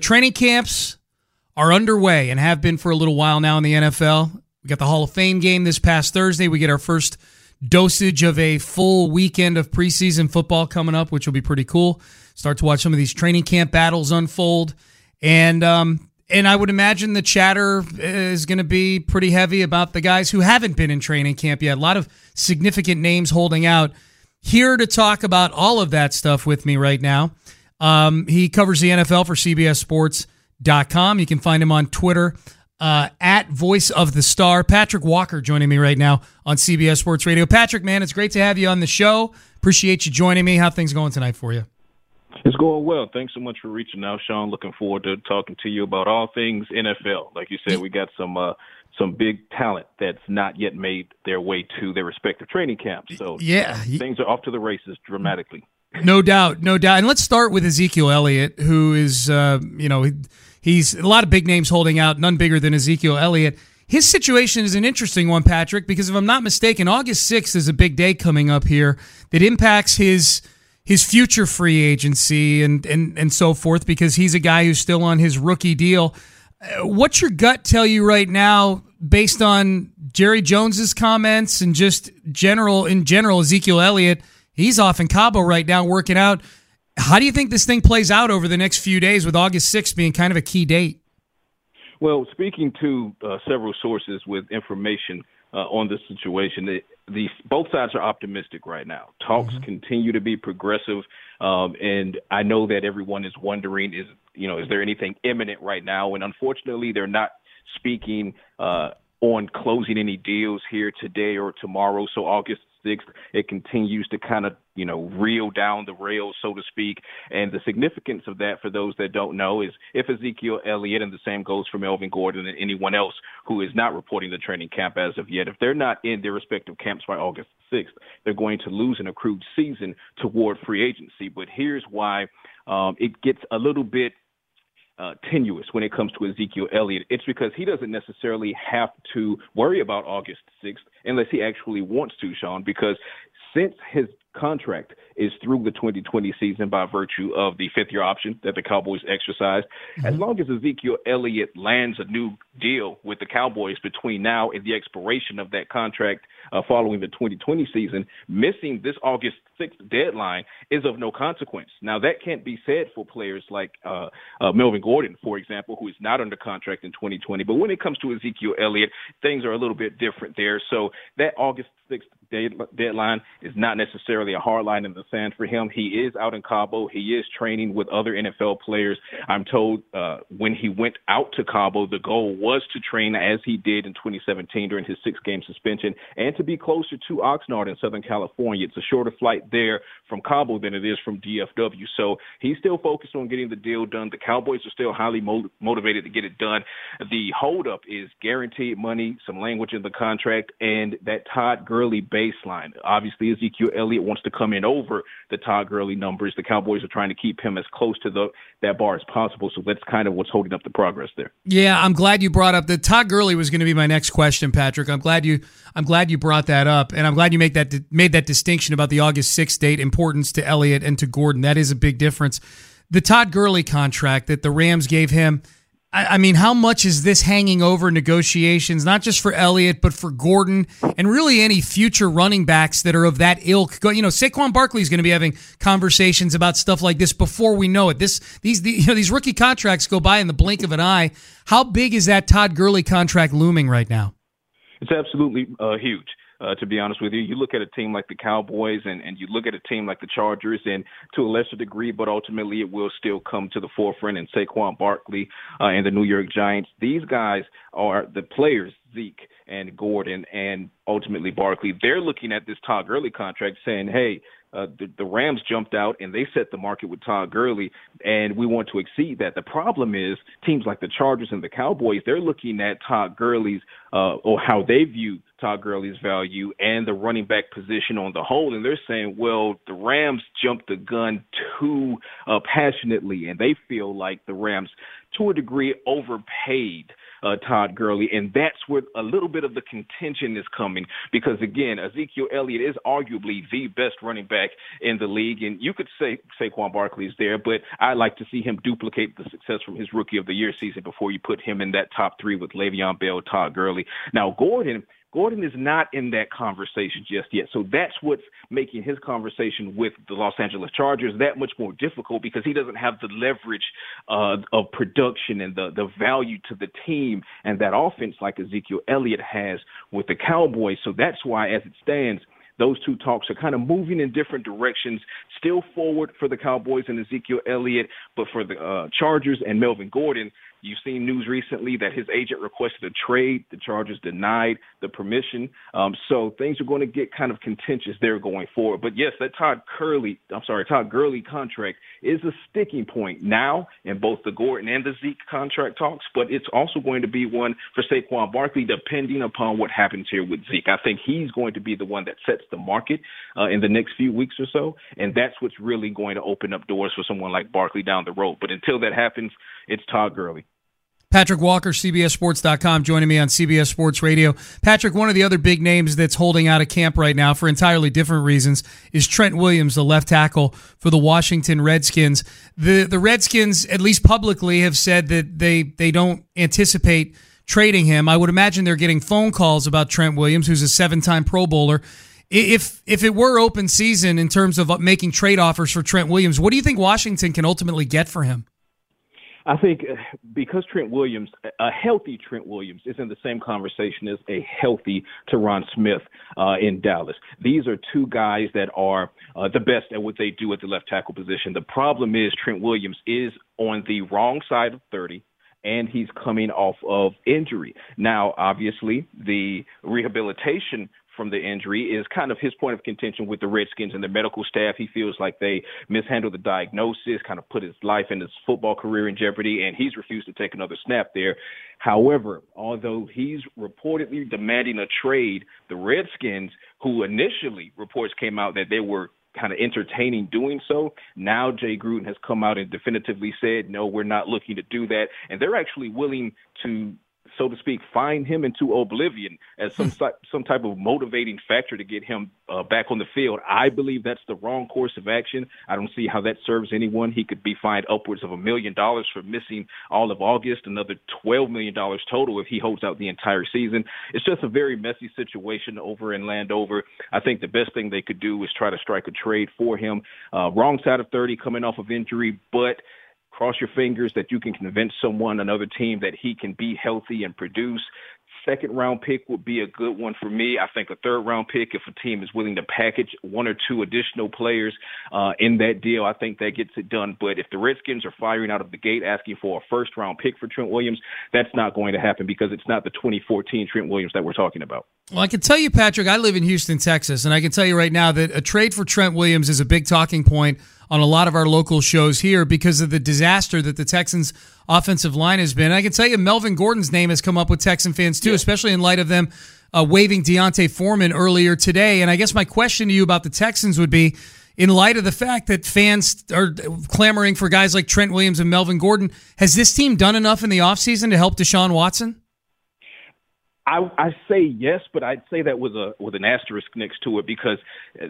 Training camps are underway and have been for a little while now in the NFL. We got the Hall of Fame game this past Thursday. We get our first dosage of a full weekend of preseason football coming up, which will be pretty cool. Start to watch some of these training camp battles unfold, and um, and I would imagine the chatter is going to be pretty heavy about the guys who haven't been in training camp yet. A lot of significant names holding out. Here to talk about all of that stuff with me right now. Um, he covers the NFL for CBSSports.com. You can find him on Twitter uh, at Voice of the Star. Patrik Walker joining me right now on CBS Sports Radio. Patrik, man, it's great to have you on the show. Appreciate you joining me. How things going tonight for you? It's going well. Thanks so much for reaching out, Sean. Looking forward to talking to you about all things NFL. Like you said, we got some uh, some big talent that's not yet made their way to their respective training camps. So yeah, uh, things are off to the races dramatically. No doubt, no doubt. And let's start with Ezekiel Elliott, who is, uh, you know, he's a lot of big names holding out, none bigger than Ezekiel Elliott. His situation is an interesting one, Patrik, because if I'm not mistaken, August 6th is a big day coming up here that impacts his his future free agency and and and so forth because he's a guy who's still on his rookie deal. Uh, what's your gut tell you right now based on Jerry Jones's comments and just general in general Ezekiel Elliott? He's off in Cabo right now working out. How do you think this thing plays out over the next few days with August 6th being kind of a key date? Well, speaking to uh, several sources with information uh, on this situation, the, the, both sides are optimistic right now. Talks mm-hmm. continue to be progressive, um, and I know that everyone is wondering is you know is there anything imminent right now? And unfortunately, they're not speaking uh, on closing any deals here today or tomorrow. So August 6th, it continues to kind of, you know, reel down the rails, so to speak. And the significance of that, for those that don't know, is if Ezekiel Elliott, and the same goes for Melvin Gordon and anyone else who is not reporting the training camp as of yet, if they're not in their respective camps by August 6th, they're going to lose an accrued season toward free agency. But here's why um, it gets a little bit uh, tenuous when it comes to Ezekiel Elliott. It's because he doesn't necessarily have to worry about August 6th unless he actually wants to, Sean, because since his contract is through the 2020 season by virtue of the fifth year option that the Cowboys exercised. Mm-hmm. As long as Ezekiel Elliott lands a new deal with the Cowboys between now and the expiration of that contract uh, following the 2020 season, missing this August 6th deadline is of no consequence. Now, that can't be said for players like uh, uh, Melvin Gordon, for example, who is not under contract in 2020. But when it comes to Ezekiel Elliott, things are a little bit different there. So that August 6th deadline is not necessarily a hard line in the sand for him. He is out in Cabo. He is training with other NFL players. I'm told uh, when he went out to Cabo, the goal was to train as he did in 2017 during his six game suspension and to be closer to Oxnard in Southern California. It's a shorter flight there from Cabo than it is from DFW. So he's still focused on getting the deal done. The Cowboys are still highly mo- motivated to get it done. The holdup is guaranteed money, some language in the contract, and that Todd Gurley baseline. Obviously, Ezekiel Elliott wants to come in over the Todd Gurley numbers. The Cowboys are trying to keep him as close to the that bar as possible. So that's kind of what's holding up the progress there. Yeah, I'm glad you brought up the Todd Gurley was going to be my next question, Patrik. I'm glad you I'm glad you brought that up, and I'm glad you make that made that distinction about the August 6th date importance to Elliott and to Gordon. That is a big difference. The Todd Gurley contract that the Rams gave him I, mean, how much is this hanging over negotiations, not just for Elliott, but for Gordon and really any future running backs that are of that ilk? You know, Saquon Barkley is going to be having conversations about stuff like this before we know it. This, these, the, you know, these rookie contracts go by in the blink of an eye. How big is that Todd Gurley contract looming right now? It's absolutely uh, huge uh, to be honest with you. You look at a team like the Cowboys and, and you look at a team like the Chargers, and to a lesser degree, but ultimately it will still come to the forefront. And Saquon Barkley uh, and the New York Giants, these guys are the players, Zeke and Gordon, and ultimately Barkley. They're looking at this Todd Gurley contract saying, hey, uh, the, the Rams jumped out and they set the market with Todd Gurley, and we want to exceed that. The problem is teams like the Chargers and the Cowboys, they're looking at Todd Gurley's uh, or how they view Todd Gurley's value and the running back position on the whole, and they're saying, well, the Rams jumped the gun too uh, passionately, and they feel like the Rams, to a degree, overpaid uh, Todd Gurley, and that's where a little bit of the contention is coming because again, Ezekiel Elliott is arguably the best running back in the league, and you could say Saquon Barkley is there, but I like to see him duplicate the success from his Rookie of the Year season before you put him in that top three with Le'Veon Bell, Todd Gurley. Now Gordon Gordon is not in that conversation just yet. So that's what's making his conversation with the Los Angeles Chargers that much more difficult because he doesn't have the leverage uh, of production and the, the value to the team and that offense like Ezekiel Elliott has with the Cowboys. So that's why, as it stands, those two talks are kind of moving in different directions, still forward for the Cowboys and Ezekiel Elliott, but for the uh, Chargers and Melvin Gordon, You've seen news recently that his agent requested a trade. The Chargers denied the permission. Um, so things are going to get kind of contentious there going forward. But yes, that Todd Curley, I'm sorry, Todd Gurley contract is a sticking point now in both the Gordon and the Zeke contract talks, but it's also going to be one for Saquon Barkley depending upon what happens here with Zeke. I think he's going to be the one that sets the market uh, in the next few weeks or so, and that's what's really going to open up doors for someone like Barkley down the road. But until that happens, it's Todd Gurley. Patrik Walker, CBSSports.com, joining me on CBS Sports Radio. Patrik, one of the other big names that's holding out of camp right now for entirely different reasons is Trent Williams, the left tackle for the Washington Redskins. The the Redskins, at least publicly, have said that they they don't anticipate trading him. I would imagine they're getting phone calls about Trent Williams, who's a seven time Pro Bowler. If if it were open season in terms of making trade offers for Trent Williams, what do you think Washington can ultimately get for him? I think uh, because Trent Williams, a healthy Trent Williams, is in the same conversation as a healthy Tyron Smith uh, in Dallas. These are two guys that are uh, the best at what they do at the left tackle position. The problem is Trent Williams is on the wrong side of 30 and he's coming off of injury. Now, obviously, the rehabilitation from the injury is kind of his point of contention with the Redskins and the medical staff. He feels like they mishandled the diagnosis, kind of put his life and his football career in jeopardy, and he's refused to take another snap there. However, although he's reportedly demanding a trade, the Redskins, who initially reports came out that they were kind of entertaining doing so. Now Jay Gruden has come out and definitively said, no, we're not looking to do that. And they're actually willing to so to speak, find him into oblivion as some some type of motivating factor to get him uh, back on the field. I believe that's the wrong course of action. I don't see how that serves anyone. He could be fined upwards of a million dollars for missing all of August, another twelve million dollars total if he holds out the entire season. It's just a very messy situation over in Landover. I think the best thing they could do is try to strike a trade for him. Uh, wrong side of thirty, coming off of injury, but cross your fingers that you can convince someone, another team, that he can be healthy and produce. Second round pick would be a good one for me. I think a third round pick, if a team is willing to package one or two additional players uh, in that deal, I think that gets it done. But if the Redskins are firing out of the gate asking for a first round pick for Trent Williams, that's not going to happen because it's not the 2014 Trent Williams that we're talking about. Well, I can tell you, Patrik, I live in Houston, Texas, and I can tell you right now that a trade for Trent Williams is a big talking point on a lot of our local shows here because of the disaster that the Texans offensive line has been. I can tell you Melvin Gordon's name has come up with Texan fans too, yeah. especially in light of them uh, waiving D'Onta Foreman earlier today. And I guess my question to you about the Texans would be in light of the fact that fans are clamoring for guys like Trent Williams and Melvin Gordon, has this team done enough in the offseason to help Deshaun Watson? I, I say yes, but I'd say that with a with an asterisk next to it because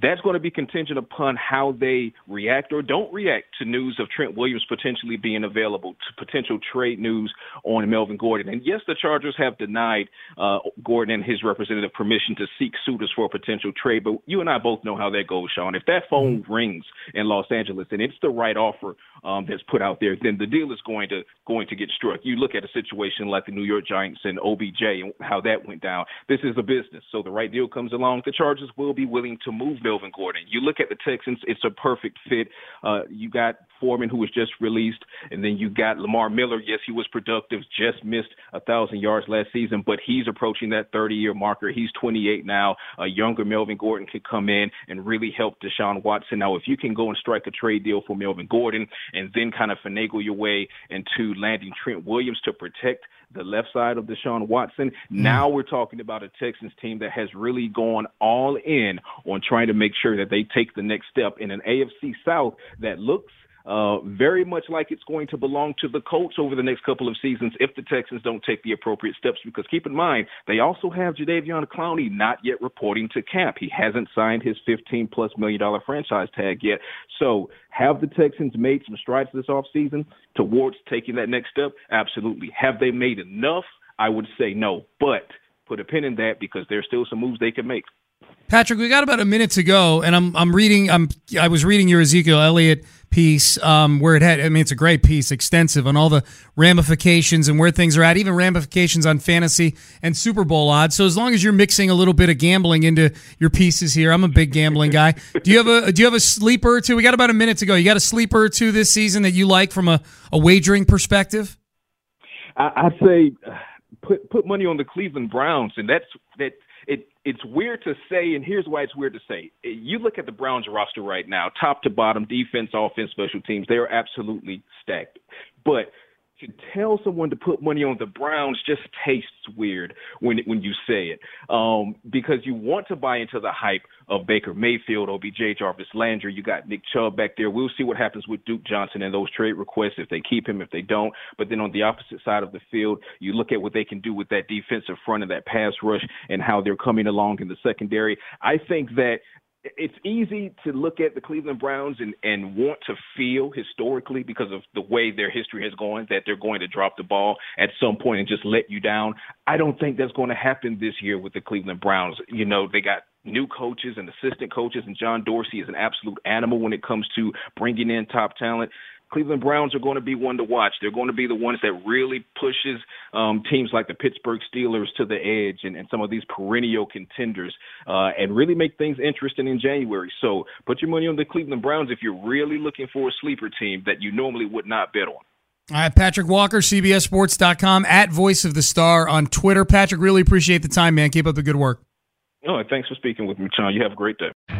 that's going to be contingent upon how they react or don't react to news of Trent Williams potentially being available, to potential trade news on Melvin Gordon. And yes, the Chargers have denied uh, Gordon and his representative permission to seek suitors for a potential trade. But you and I both know how that goes, Sean. If that phone mm-hmm. rings in Los Angeles and it's the right offer um, that's put out there, then the deal is going to going to get struck. You look at a situation like the New York Giants and OBJ and how how that went down. This is a business. So the right deal comes along. The Chargers will be willing to move Melvin Gordon. You look at the Texans, it's a perfect fit. Uh, you got Foreman, who was just released, and then you got Lamar Miller. Yes, he was productive, just missed a thousand yards last season, but he's approaching that 30-year marker. He's 28 now. A younger Melvin Gordon could come in and really help Deshaun Watson. Now, if you can go and strike a trade deal for Melvin Gordon, and then kind of finagle your way into landing Trent Williams to protect the left side of Deshaun Watson. Mm. Now we're talking about a Texans team that has really gone all in on trying to make sure that they take the next step in an AFC South that looks uh, very much like it's going to belong to the Colts over the next couple of seasons if the Texans don't take the appropriate steps. Because keep in mind, they also have Jadeveon Clowney not yet reporting to camp. He hasn't signed his 15 plus million dollar franchise tag yet. So have the Texans made some strides this offseason towards taking that next step? Absolutely. Have they made enough? I would say no. But put a pin in that because there's still some moves they can make. Patrik, we got about a minute to go, and I'm I'm reading I'm I was reading your Ezekiel Elliott piece um, where it had I mean it's a great piece, extensive on all the ramifications and where things are at, even ramifications on fantasy and Super Bowl odds. So as long as you're mixing a little bit of gambling into your pieces here, I'm a big gambling guy. do you have a do you have a sleeper or two? We got about a minute to go. You got a sleeper or two this season that you like from a, a wagering perspective? I, I'd say put put money on the Cleveland Browns, and that's that it's weird to say, and here's why it's weird to say. You look at the Browns roster right now, top to bottom, defense, offense, special teams, they are absolutely stacked. But to tell someone to put money on the Browns just tastes weird when when you say it, um, because you want to buy into the hype of Baker Mayfield, OBJ, Jarvis Landry. You got Nick Chubb back there. We'll see what happens with Duke Johnson and those trade requests if they keep him, if they don't. But then on the opposite side of the field, you look at what they can do with that defensive front and that pass rush and how they're coming along in the secondary. I think that it's easy to look at the Cleveland Browns and, and want to feel historically because of the way their history has gone that they're going to drop the ball at some point and just let you down. I don't think that's going to happen this year with the Cleveland Browns. You know, they got new coaches and assistant coaches, and John Dorsey is an absolute animal when it comes to bringing in top talent. Cleveland Browns are going to be one to watch. They're going to be the ones that really pushes um, teams like the Pittsburgh Steelers to the edge and, and some of these perennial contenders uh, and really make things interesting in January. So put your money on the Cleveland Browns if you're really looking for a sleeper team that you normally would not bet on. All right, Patrik Walker, CBSSports.com, at Voice of the Star on Twitter. Patrik, really appreciate the time, man. Keep up the good work. Oh, thanks for speaking with me, Sean. You have a great day.